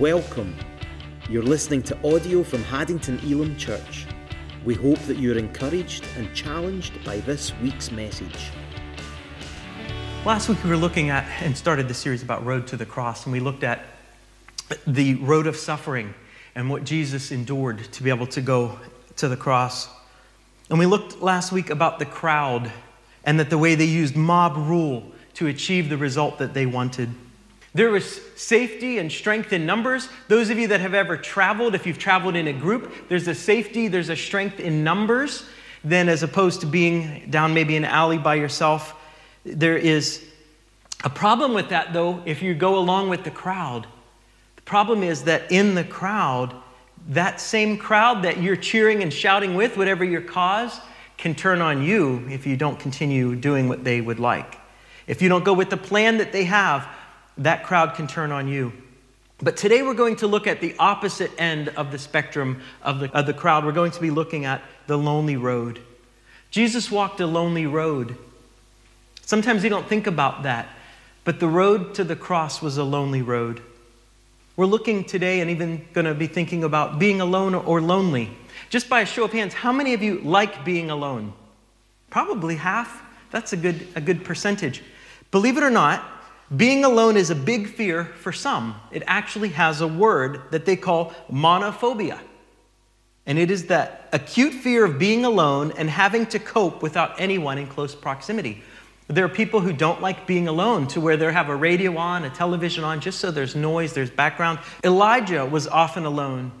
Welcome. You're listening to audio from Haddington Elim Church. We hope that you're encouraged and challenged by this week's message. Last week we were looking at and started the series about Road to the Cross, and we looked at the road of suffering and what Jesus endured to be able to go to the cross. And we looked last week about the crowd and that the way they used mob rule to achieve the result that they wanted. There was safety and strength in numbers. Those of you that have ever traveled, if you've traveled in a group, there's a safety, there's a strength in numbers, then as opposed to being down maybe an alley by yourself. There is a problem with that, though, if you go along with the crowd. The problem is that in the crowd, that same crowd that you're cheering and shouting with, whatever your cause, can turn on you if you don't continue doing what they would like. If you don't go with the plan that they have, that crowd can turn on you. But today we're going to look at the opposite end of the spectrum of the, of the crowd. We're going to be looking at the lonely road. Jesus walked a lonely road. Sometimes you don't think about that, but the road to the cross was a lonely road. We're looking today and even going to be thinking about being alone or lonely. Just by a show of hands, how many of you like being alone? Probably half. That's a good, a good percentage. Believe it or not, being alone is a big fear for some. It actually has a word that they call monophobia. And it is that acute fear of being alone and having to cope without anyone in close proximity. There are people who don't like being alone to where they have a radio on, a television on, just so there's noise, there's background. Elijah was often alone,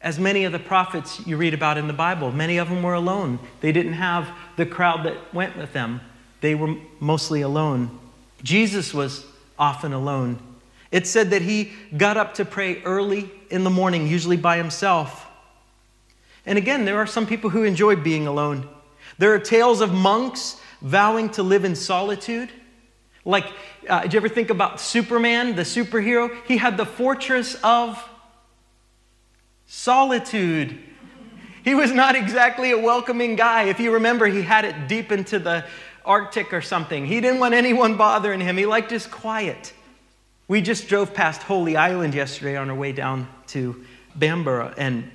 as many of the prophets you read about in the Bible. Many of them were alone. They didn't have the crowd that went with them, they were mostly alone. Jesus was often alone. It said that he got up to pray early in the morning, usually by himself. And again, there are some people who enjoy being alone. There are tales of monks vowing to live in solitude. Like, uh, did you ever think about Superman, the superhero? He had the fortress of solitude. He was not exactly a welcoming guy. If you remember, he had it deep into the Arctic or something. He didn't want anyone bothering him. He liked his quiet. We just drove past Holy Island yesterday on our way down to Bamburgh, and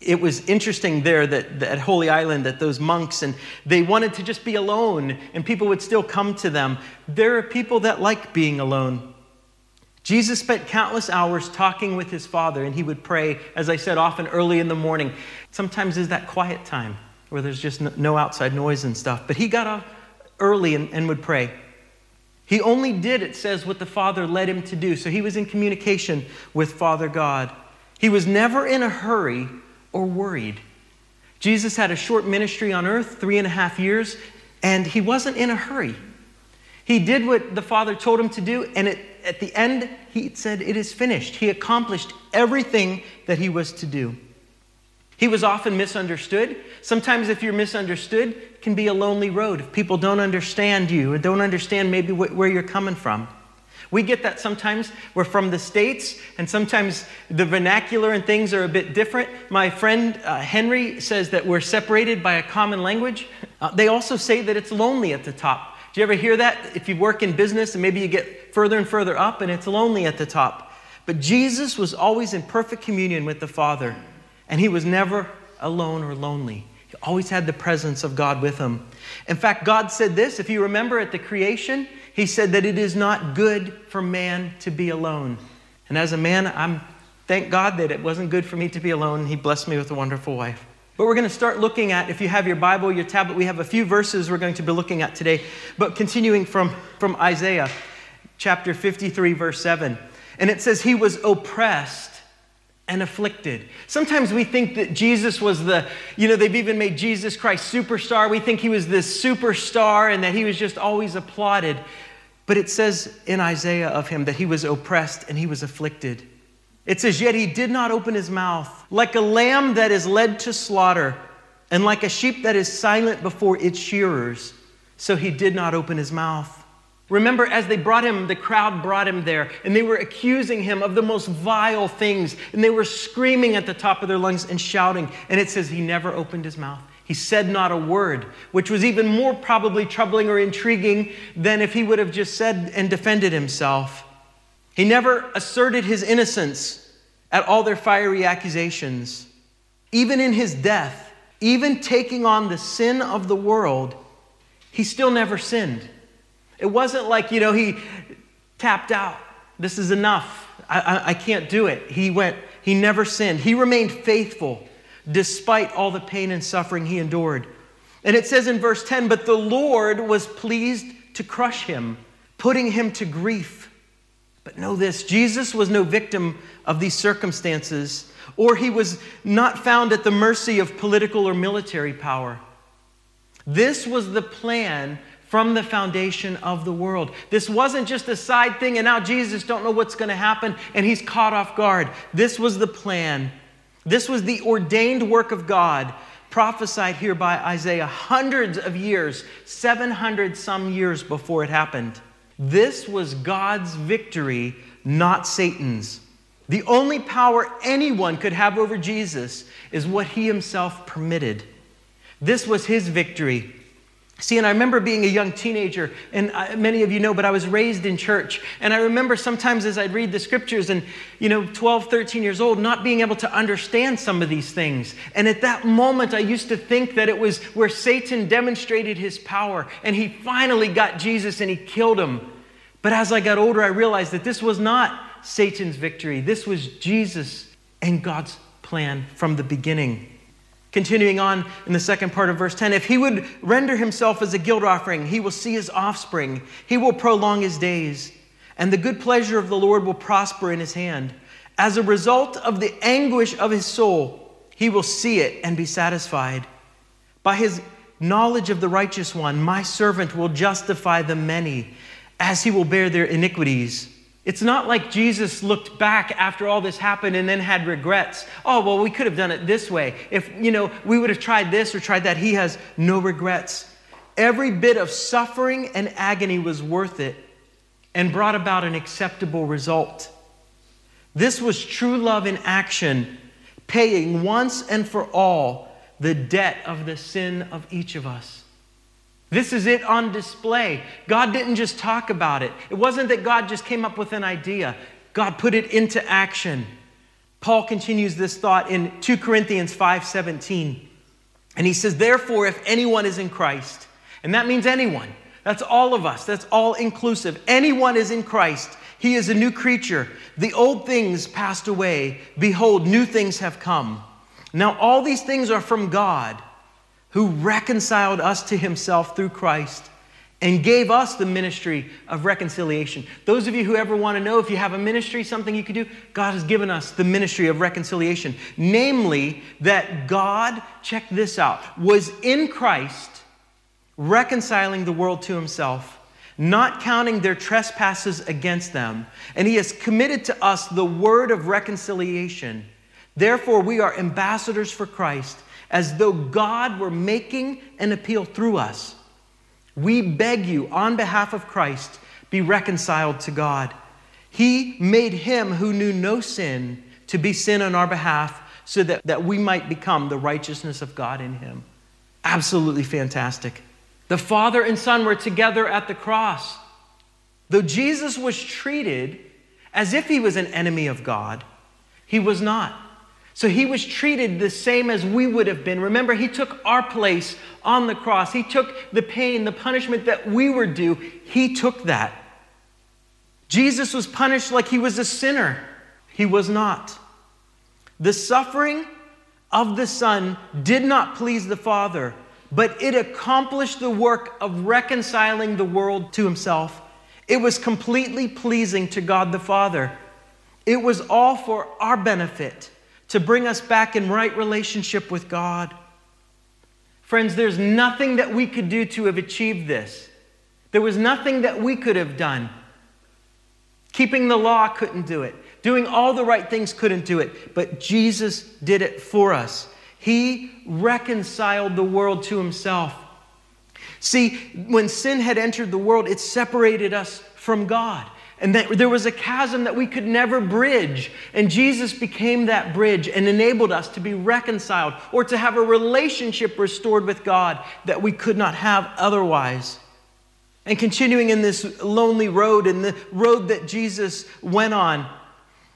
it was interesting there that, that, at Holy Island that those monks and they wanted to just be alone, and people would still come to them. There are people that like being alone. Jesus spent countless hours talking with his Father, and he would pray, as I said, often early in the morning. Sometimes is that quiet time where there's just no outside noise and stuff. But he got up early and, and would pray. He only did, it says, what the Father led him to do. So he was in communication with Father God. He was never in a hurry or worried. Jesus had a short ministry on earth, three and a half years, and he wasn't in a hurry. He did what the Father told him to do, and it, at the end, he said, It is finished. He accomplished everything that he was to do. He was often misunderstood. Sometimes, if you're misunderstood, can be a lonely road. If people don't understand you or don't understand maybe wh- where you're coming from. We get that sometimes. We're from the States, and sometimes the vernacular and things are a bit different. My friend uh, Henry says that we're separated by a common language. Uh, they also say that it's lonely at the top. Do you ever hear that? If you work in business and maybe you get further and further up, and it's lonely at the top. But Jesus was always in perfect communion with the Father. And he was never alone or lonely. He always had the presence of God with him. In fact, God said this, if you remember at the creation, he said that it is not good for man to be alone. And as a man, I'm thank God that it wasn't good for me to be alone. He blessed me with a wonderful wife. But we're going to start looking at, if you have your Bible, your tablet, we have a few verses we're going to be looking at today. But continuing from, from Isaiah chapter 53, verse 7. And it says, He was oppressed and afflicted. Sometimes we think that Jesus was the, you know, they've even made Jesus Christ superstar. We think he was this superstar and that he was just always applauded. But it says in Isaiah of him that he was oppressed and he was afflicted. It says, Yet he did not open his mouth. Like a lamb that is led to slaughter, and like a sheep that is silent before its shearers, so he did not open his mouth. Remember, as they brought him, the crowd brought him there, and they were accusing him of the most vile things, and they were screaming at the top of their lungs and shouting. And it says he never opened his mouth. He said not a word, which was even more probably troubling or intriguing than if he would have just said and defended himself. He never asserted his innocence. at all their fiery accusations. Even in his death, even taking on the sin of the world, he still never sinned. It wasn't like, you know, he tapped out. This is enough. I, I, I can't do it. He went, he never sinned. He remained faithful despite all the pain and suffering he endured. And it says in verse 10 But the Lord was pleased to crush him, putting him to grief. But know this Jesus was no victim of these circumstances, or he was not found at the mercy of political or military power. This was the plan from the foundation of the world. This wasn't just a side thing, and now Jesus don't know what's going to happen, and he's caught off guard. This was the plan. This was the ordained work of God, prophesied here by Isaiah hundreds of years, 700 some years before it happened. This was God's victory, not Satan's. The only power anyone could have over Jesus is what he himself permitted. This was his victory. See, and I remember being a young teenager, and I, many of you know, but I was raised in church. And I remember sometimes as I'd read the scriptures and, you know, 12, 13 years old, not being able to understand some of these things. And at that moment, I used to think that it was where Satan demonstrated his power, and he finally got Jesus and he killed him. But as I got older, I realized that this was not Satan's victory, this was Jesus and God's plan from the beginning. Continuing on in the second part of verse 10 if he would render himself as a guilt offering, he will see his offspring, he will prolong his days, and the good pleasure of the Lord will prosper in his hand. As a result of the anguish of his soul, he will see it and be satisfied. By his knowledge of the righteous one, my servant will justify the many, as he will bear their iniquities. It's not like Jesus looked back after all this happened and then had regrets. Oh, well, we could have done it this way. If, you know, we would have tried this or tried that. He has no regrets. Every bit of suffering and agony was worth it and brought about an acceptable result. This was true love in action, paying once and for all the debt of the sin of each of us. This is it on display. God didn't just talk about it. It wasn't that God just came up with an idea, God put it into action. Paul continues this thought in 2 Corinthians 5:17. And he says, "Therefore if anyone is in Christ, and that means anyone. That's all of us. That's all inclusive. Anyone is in Christ. He is a new creature. The old things passed away. Behold, new things have come. Now all these things are from God." Who reconciled us to himself through Christ and gave us the ministry of reconciliation. Those of you who ever want to know if you have a ministry, something you could do, God has given us the ministry of reconciliation. Namely, that God, check this out, was in Christ reconciling the world to himself, not counting their trespasses against them. And he has committed to us the word of reconciliation. Therefore, we are ambassadors for Christ as though God were making an appeal through us. We beg you, on behalf of Christ, be reconciled to God. He made him who knew no sin to be sin on our behalf so that, that we might become the righteousness of God in him. Absolutely fantastic. The Father and Son were together at the cross. Though Jesus was treated as if he was an enemy of God, he was not. So he was treated the same as we would have been. Remember, he took our place on the cross. He took the pain, the punishment that we were due. He took that. Jesus was punished like he was a sinner. He was not. The suffering of the Son did not please the Father, but it accomplished the work of reconciling the world to himself. It was completely pleasing to God the Father. It was all for our benefit to bring us back in right relationship with God. Friends, there's nothing that we could do to have achieved this. There was nothing that we could have done. Keeping the law couldn't do it. Doing all the right things couldn't do it. But Jesus did it for us. He reconciled the world to himself. See, when sin had entered the world, it separated us from God. And that there was a chasm that we could never bridge. And Jesus became that bridge and enabled us to be reconciled or to have a relationship restored with God that we could not have otherwise. And continuing in this lonely road, in the road that Jesus went on,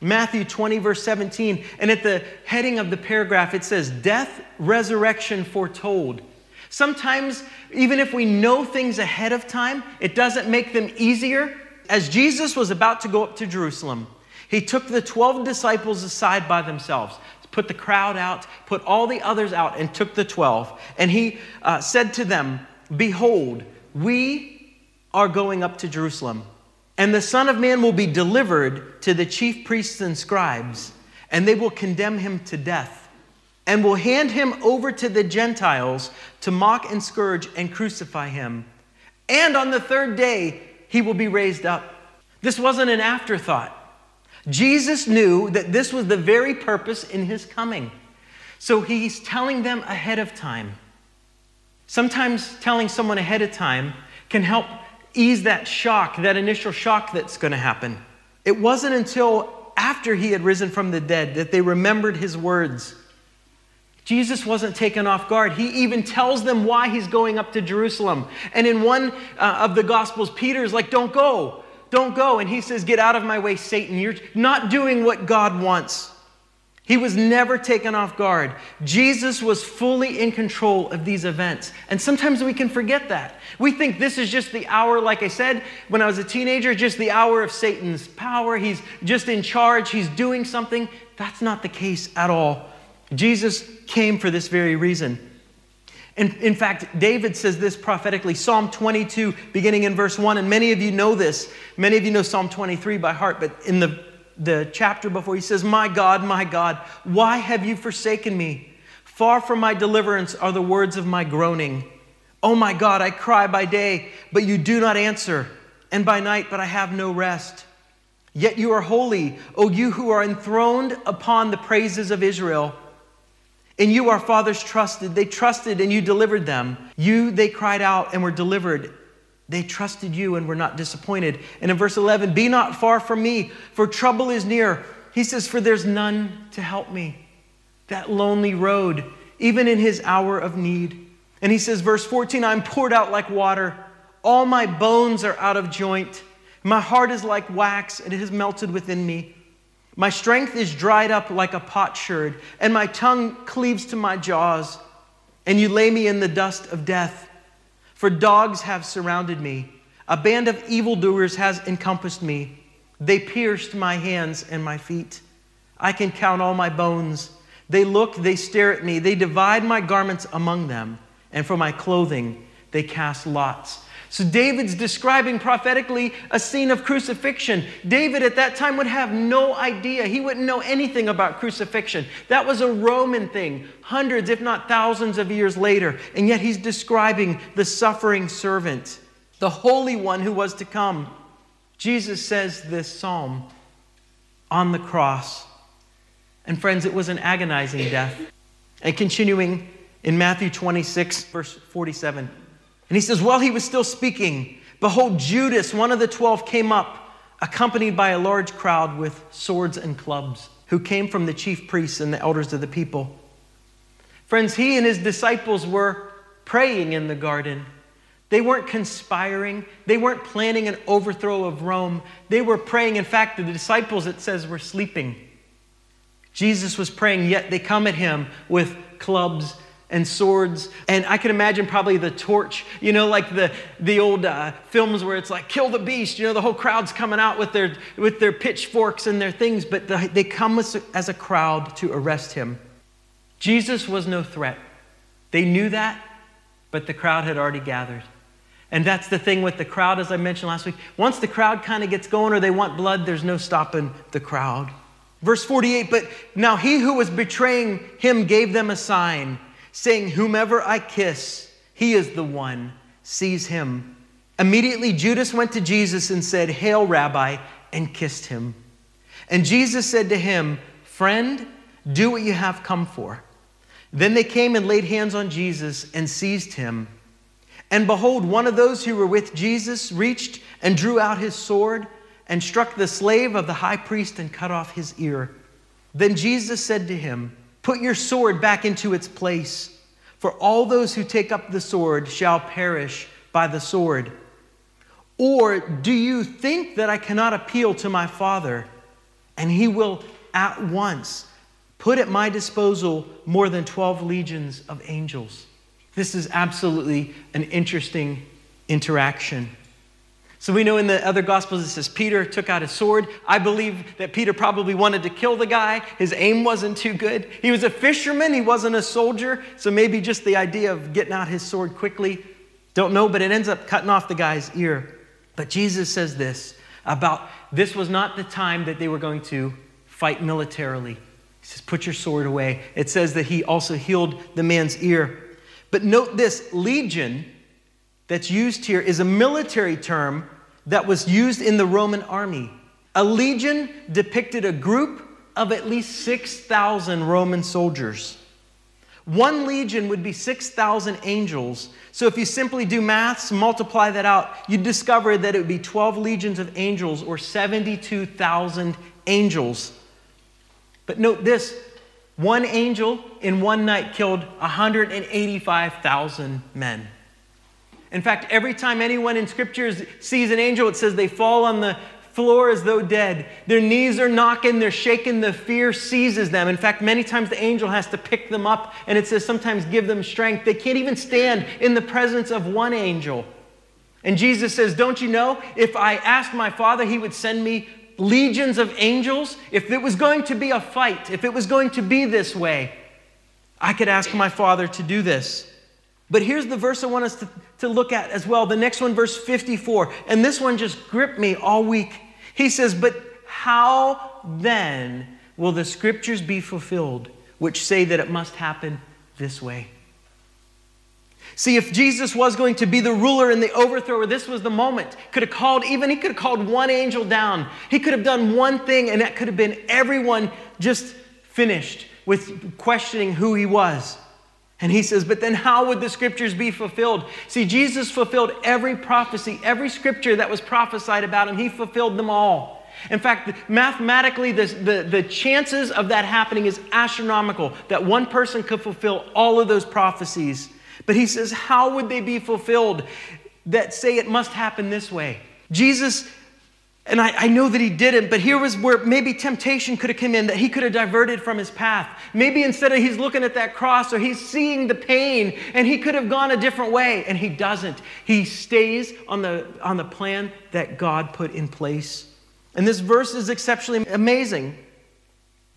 Matthew 20, verse 17. And at the heading of the paragraph, it says, Death, resurrection foretold. Sometimes, even if we know things ahead of time, it doesn't make them easier. As Jesus was about to go up to Jerusalem, he took the 12 disciples aside by themselves, put the crowd out, put all the others out, and took the 12. And he uh, said to them, Behold, we are going up to Jerusalem, and the Son of Man will be delivered to the chief priests and scribes, and they will condemn him to death and will hand him over to the Gentiles to mock and scourge and crucify him. And on the third day, he will be raised up. This wasn't an afterthought. Jesus knew that this was the very purpose in his coming. So he's telling them ahead of time. Sometimes telling someone ahead of time can help ease that shock, that initial shock that's going to happen. It wasn't until after he had risen from the dead that they remembered his words. Jesus wasn't taken off guard. He even tells them why he's going up to Jerusalem. And in one uh, of the Gospels, Peter's like, Don't go, don't go. And he says, Get out of my way, Satan. You're not doing what God wants. He was never taken off guard. Jesus was fully in control of these events. And sometimes we can forget that. We think this is just the hour, like I said when I was a teenager, just the hour of Satan's power. He's just in charge, he's doing something. That's not the case at all. Jesus came for this very reason. In, in fact, David says this prophetically Psalm 22, beginning in verse 1, and many of you know this. Many of you know Psalm 23 by heart, but in the, the chapter before, he says, My God, my God, why have you forsaken me? Far from my deliverance are the words of my groaning. Oh my God, I cry by day, but you do not answer, and by night, but I have no rest. Yet you are holy, O you who are enthroned upon the praises of Israel. In you our fathers trusted. They trusted and you delivered them. You, they cried out and were delivered. They trusted you and were not disappointed. And in verse 11, be not far from me, for trouble is near. He says, for there's none to help me. That lonely road, even in his hour of need. And he says, verse 14, I'm poured out like water. All my bones are out of joint. My heart is like wax, and it has melted within me. My strength is dried up like a potsherd, and my tongue cleaves to my jaws. And you lay me in the dust of death. For dogs have surrounded me, a band of evildoers has encompassed me. They pierced my hands and my feet. I can count all my bones. They look, they stare at me, they divide my garments among them, and for my clothing they cast lots. So David's describing prophetically a scene of crucifixion. David at that time would have no idea. He wouldn't know anything about crucifixion. That was a Roman thing, hundreds, if not thousands of years later. And yet he's describing the suffering servant, the Holy One who was to come. Jesus says this psalm on the cross. And friends, it was an agonizing death. And continuing in Matthew 26, verse 47. And he says, While he was still speaking, behold, Judas, one of the twelve, came up, accompanied by a large crowd with swords and clubs, who came from the chief priests and the elders of the people. Friends, he and his disciples were praying in the garden. They weren't conspiring. They weren't planning an overthrow of Rome. They were praying. In fact, the disciples, it says, were sleeping. Jesus was praying, yet they come at him with clubs and swords. And I can imagine probably the torch, you know, like the, the old uh, films where it's like, kill the beast. You know, the whole crowd's coming out with their, with their pitchforks and their things, but the, they come as as a crowd to arrest him. Jesus was no threat. They knew that, but the crowd had already gathered. And that's the thing with the crowd, as I mentioned last week. Once the crowd kind of gets going or they want blood, there's no stopping the crowd. Verse 48 But now he who was betraying him gave them a sign saying, Whomever I kiss, he is the one, seize him. Immediately Judas went to Jesus and said, Hail, Rabbi, and kissed him. And Jesus said to him, Friend, do what you have come for. Then they came and laid hands on Jesus and seized him. And behold, one of those who were with Jesus reached and drew out his sword and struck the slave of the high priest and cut off his ear. Then Jesus said to him, Put your sword back into its place, for all those who take up the sword shall perish by the sword. Or do you think that I cannot appeal to my Father, and he will at once put at my disposal more than 12 legions of angels. This is absolutely an interesting interaction. So we know in the other Gospels it says Peter took out his sword. I believe that Peter probably wanted to kill the guy. His aim wasn't too good. He was a fisherman, he wasn't a soldier. So maybe just the idea of getting out his sword quickly. Don't know, but it ends up cutting off the guy's ear. But Jesus says this about this was not the time that they were going to fight militarily. He says, Put your sword away. It says that he also healed the man's ear. But note this legion that's used here is a military term that was used in the Roman army. A legion depicted a group of at least 6,000 Roman soldiers. One legion would be 6,000 angels. So if you simply do maths, multiply that out, you'd discover that it would be 12 legions of angels or 72,000 angels. But note this one angel in one night killed 185,000 men. In fact, every time anyone in scriptures sees an angel, it says they fall on the floor as though dead. Their knees are knocking, they're shaking, the fear seizes them. In fact, many times the angel has to pick them up, and it says sometimes give them strength. They can't even stand in the presence of one angel. And Jesus says, Don't you know, if I asked my Father, he would send me legions of angels? If it was going to be a fight, if it was going to be this way, I could ask my Father to do this. But here's the verse I want us to, to look at as well. The next one, verse 54. And this one just gripped me all week. He says, But how then will the scriptures be fulfilled, which say that it must happen this way? See, if Jesus was going to be the ruler and the overthrower, this was the moment. Could have called, even he could have called one angel down. He could have done one thing, and that could have been everyone just finished with questioning who he was. And he says, but then how would the scriptures be fulfilled? See, Jesus fulfilled every prophecy, every scripture that was prophesied about him, he fulfilled them all. In fact, mathematically, the, the, the chances of that happening is astronomical, that one person could fulfill all of those prophecies. But he says, how would they be fulfilled that say it must happen this way? Jesus and I, I, know that he didn't, but here was where maybe temptation could have come in, that he could have diverted from his path. Maybe instead of he's looking at that cross or he's seeing the pain and he could have gone a different way, and he doesn't. He stays on the, on the plan that God put in place. And this verse is exceptionally amazing.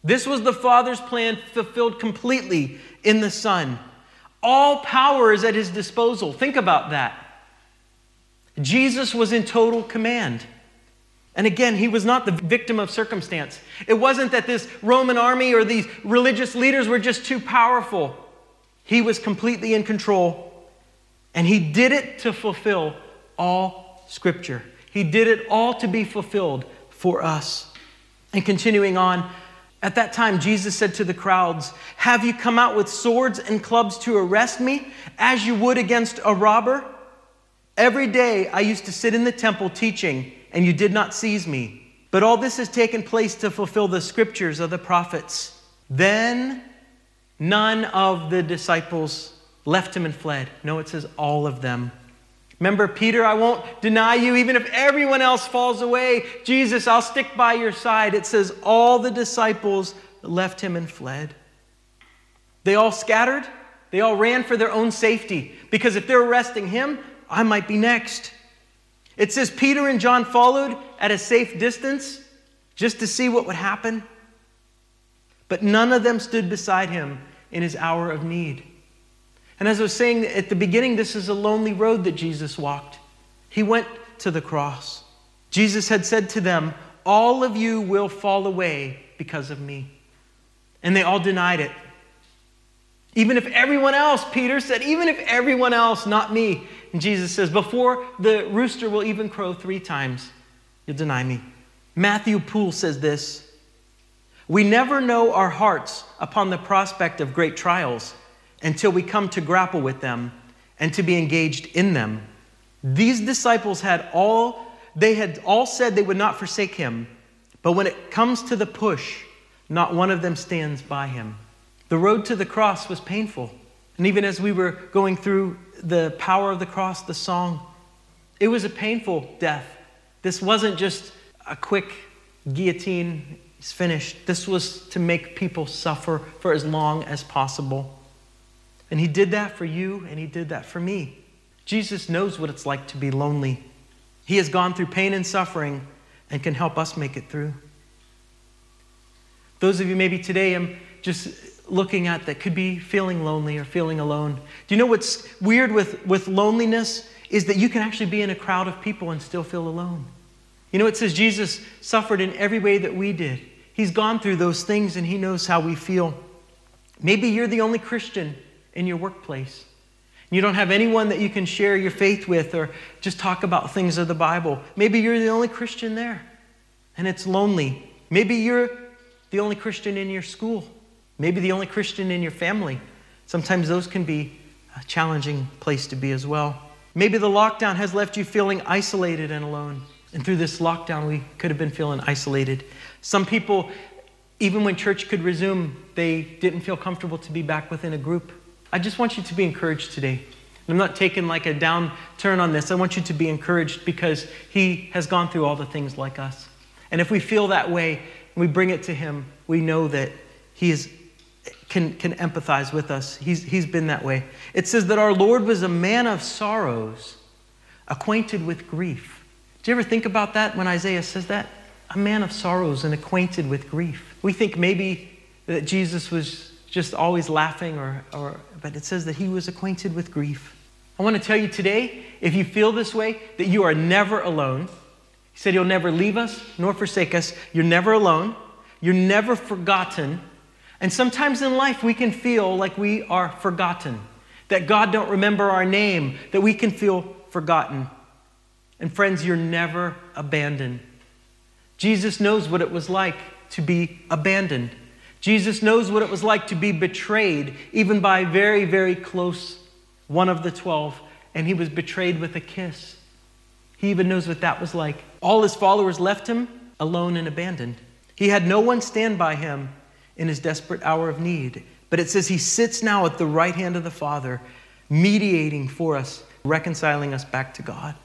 This was the Father's plan fulfilled completely in the Son. All power is at his disposal. Think about that. Jesus was in total command. And again, he was not the victim of circumstance. It wasn't that this Roman army or these religious leaders were just too powerful. He was completely in control. And he did it to fulfill all scripture. He did it all to be fulfilled for us. And continuing on, at that time, Jesus said to the crowds, Have you come out with swords and clubs to arrest me, as you would against a robber? Every day I used to sit in the temple teaching and you did not seize me. But all this has taken place to fulfill the scriptures of the prophets. Then none of the disciples left him and fled. No, it says all of them. Remember, Peter, I won't deny you, even if everyone else falls away. Jesus, I'll stick by your side. It says all the disciples left him and fled. They all scattered. They all ran for their own safety because if they're arresting him, I might be next. It says Peter and John followed at a safe distance just to see what would happen. But none of them stood beside him in his hour of need. And as I was saying at the beginning, this is a lonely road that Jesus walked. He went to the cross. Jesus had said to them, All of you will fall away because of me. And they all denied it. Even if everyone else, Peter said, even if everyone else, not me. And Jesus says, Before the rooster will even crow three times, you'll deny me. Matthew Poole says this We never know our hearts upon the prospect of great trials until we come to grapple with them and to be engaged in them. These disciples had all, they had all said they would not forsake him, but when it comes to the push, not one of them stands by him. The road to the cross was painful. And even as we were going through the power of the cross, the song, it was a painful death. This wasn't just a quick guillotine, He's finished. This was to make people suffer for as long as possible. And He did that for you, and He did that for me. Jesus knows what it's like to be lonely. He has gone through pain and suffering and can help us make it through. Those of you maybe today I'm just looking at that could be feeling lonely or feeling alone. Do you know what's weird with, with loneliness is that you can actually be in a crowd of people and still feel alone. You know, it says Jesus suffered in every way that we did. He's gone through those things and he knows how we feel. Maybe you're the only Christian in your workplace. You don't have anyone that you can share your faith with or just talk about things of the Bible. Maybe you're the only Christian there and it's lonely. Maybe you're the only Christian in your school. Maybe the only Christian in your family. Sometimes those can be a challenging place to be as well. Maybe the lockdown has left you feeling isolated and alone. And through this lockdown, we could have been feeling isolated. Some people, even when church could resume, they didn't feel comfortable to be back within a group. I just want you to be encouraged today. I'm not taking like a downturn on this. I want you to be encouraged because he has gone through all the things like us. And if we feel that way and we bring it to him, we know that he is, can, can empathize with us. He's, he's been that way. It says that our Lord was a man of sorrows, acquainted with grief. Do you ever think about that when Isaiah says that? A man of sorrows and acquainted with grief. We think maybe that Jesus was just always laughing, or, or, but it says that he was acquainted with grief. I want to tell you today, if you feel this way, that you are never alone. He said he'll never leave us nor forsake us. You're never alone. You're never forgotten. And sometimes in life we can feel like we are forgotten, that God don't remember our name, that we can feel forgotten. And friends, you're never abandoned. Jesus knows what it was like to be abandoned. Jesus knows what it was like to be betrayed, even by very, very close one of the 12, and he was betrayed with a kiss. He even knows what that was like. All his followers left him alone and abandoned. He had no one stand by him in his desperate hour of need. But it says he sits now at the right hand of the Father, mediating for us, reconciling us back to God.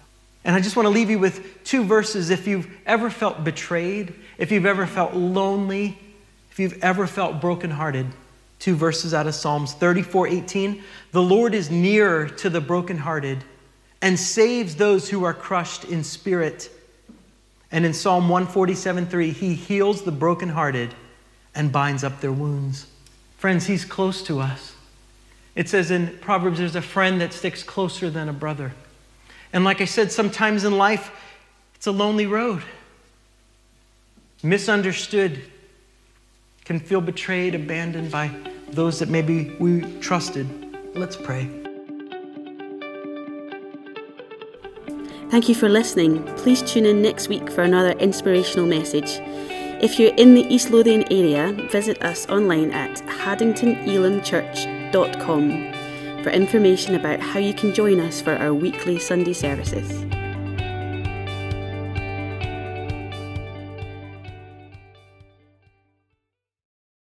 And I just want to leave you with two verses. If you've ever felt betrayed, if you've ever felt lonely, if you've ever felt brokenhearted, two verses out of Psalms 34 18. The Lord is nearer to the brokenhearted and saves those who are crushed in spirit. And in Psalm 147 3, he heals the brokenhearted and binds up their wounds. Friends, he's close to us. It says in Proverbs, there's a friend that sticks closer than a brother. And like I said, sometimes in life, it's a lonely road. Misunderstood, can feel betrayed, abandoned by those that maybe we trusted. Let's pray. Thank you for listening. Please tune in next week for another inspirational message. If you're in the East Lothian area, visit us online at haddingtonelimchurch.com for information about how you can join us for our weekly Sunday services.